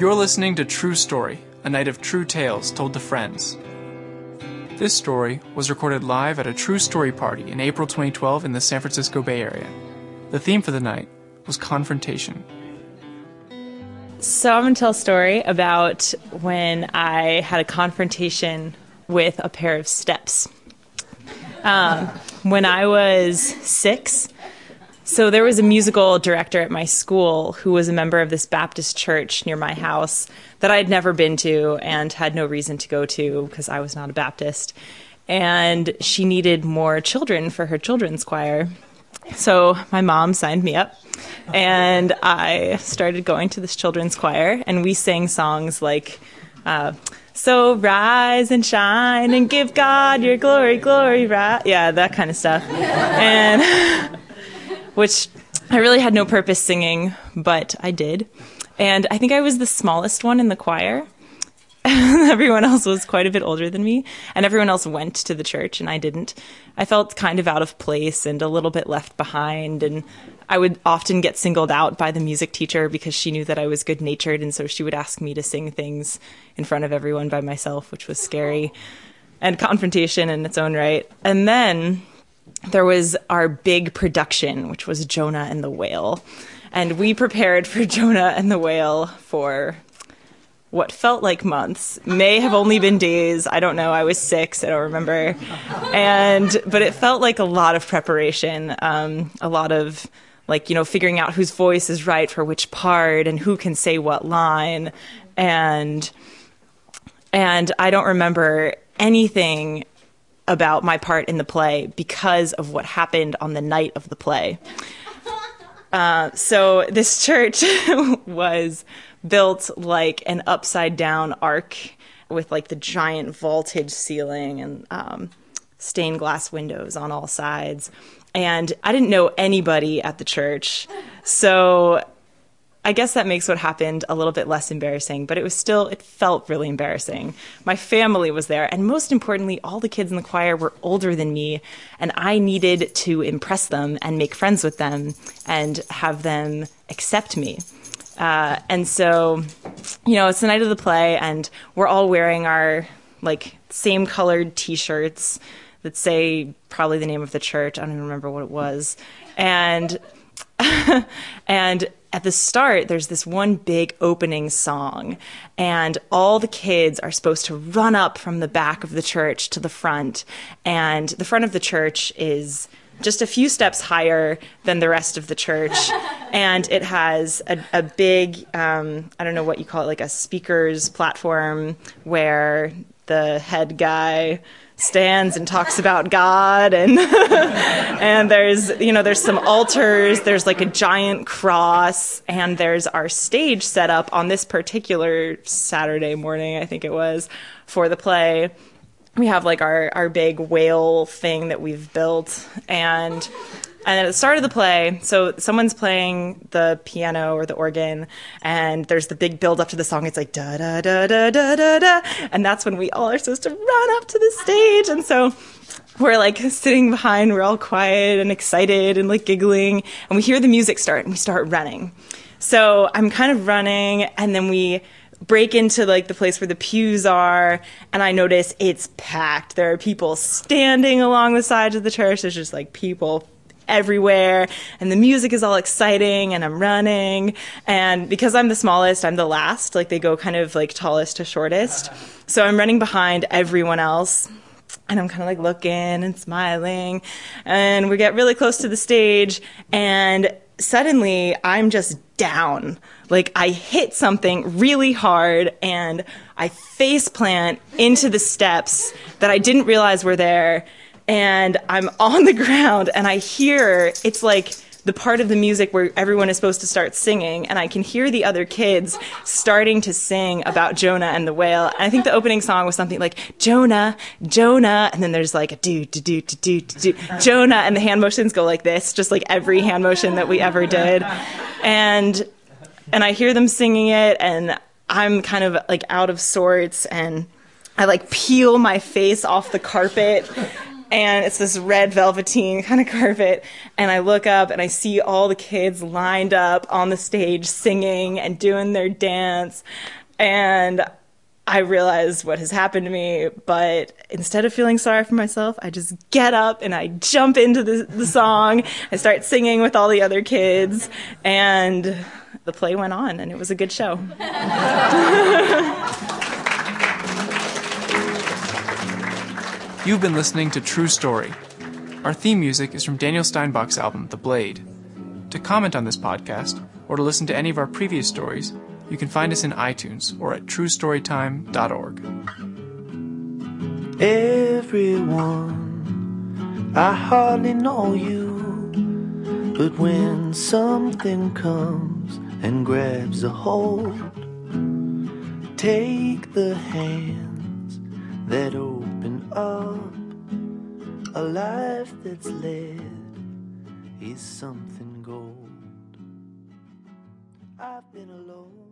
You're listening to True Story, a night of true tales told to friends. This story was recorded live at a True Story party in April 2012 in the San Francisco Bay Area. The theme for the night was confrontation. So I'm going to tell a story about when I had a confrontation with a pair of steps. Um, when I was six, so there was a musical director at my school who was a member of this Baptist church near my house that I had never been to and had no reason to go to because I was not a Baptist. And she needed more children for her children's choir. So my mom signed me up and I started going to this children's choir and we sang songs like uh, so rise and shine and give God your glory, glory, right? Yeah, that kind of stuff. And which I really had no purpose singing, but I did. And I think I was the smallest one in the choir. everyone else was quite a bit older than me, and everyone else went to the church, and I didn't. I felt kind of out of place and a little bit left behind, and I would often get singled out by the music teacher because she knew that I was good natured, and so she would ask me to sing things in front of everyone by myself, which was scary and confrontation in its own right. And then there was our big production, which was Jonah and the Whale. And we prepared for Jonah and the Whale for what felt like months. May have only been days. I don't know. I was six. I don't remember. And but it felt like a lot of preparation um, a lot of like you know figuring out whose voice is right for which part and who can say what line. And and i don't remember anything about my part in the play because of what happened on the night of the play. Uh, so this church was built like an upside down arc with like the giant vaulted ceiling and um, stained glass windows on all sides. And I didn't know anybody at the church. So I guess that makes what happened a little bit less embarrassing, but it was still, it felt really embarrassing. My family was there, and most importantly, all the kids in the choir were older than me, and I needed to impress them and make friends with them and have them accept me. Uh, and so, you know, it's the night of the play, and we're all wearing our like same colored t shirts that say probably the name of the church. I don't even remember what it was. And and at the start, there's this one big opening song, and all the kids are supposed to run up from the back of the church to the front. And the front of the church is just a few steps higher than the rest of the church. and it has a, a big, um, I don't know what you call it, like a speaker's platform where the head guy stands and talks about God and and there's you know there's some altars there's like a giant cross and there's our stage set up on this particular Saturday morning I think it was for the play. We have like our our big whale thing that we've built and and at the start of the play, so someone's playing the piano or the organ, and there's the big build up to the song. It's like da da da da da da da, and that's when we all are supposed to run up to the stage. And so we're like sitting behind, we're all quiet and excited and like giggling, and we hear the music start, and we start running. So I'm kind of running, and then we break into like the place where the pews are and I notice it's packed. There are people standing along the sides of the church. There's just like people everywhere and the music is all exciting and I'm running. And because I'm the smallest, I'm the last. Like they go kind of like tallest to shortest. So I'm running behind everyone else. And I'm kind of like looking and smiling. And we get really close to the stage and suddenly I'm just down. Like I hit something really hard and I face plant into the steps that I didn't realize were there and I'm on the ground and I hear it's like the part of the music where everyone is supposed to start singing, and I can hear the other kids starting to sing about Jonah and the whale. And I think the opening song was something like Jonah, Jonah, and then there's like a do do do do do Jonah, and the hand motions go like this, just like every hand motion that we ever did, and and I hear them singing it, and I'm kind of like out of sorts, and I like peel my face off the carpet and it's this red velveteen kind of carpet. And I look up and I see all the kids lined up on the stage singing and doing their dance. And I realize what has happened to me, but instead of feeling sorry for myself, I just get up and I jump into the, the song. I start singing with all the other kids, and the play went on, and it was a good show. You've been listening to True Story. Our theme music is from Daniel Steinbach's album, The Blade. To comment on this podcast, or to listen to any of our previous stories, you can find us in iTunes or at truestorytime.org. Everyone, I hardly know you, but when something comes and grabs a hold, take the hands that open up. A life that's led is something gold. I've been alone.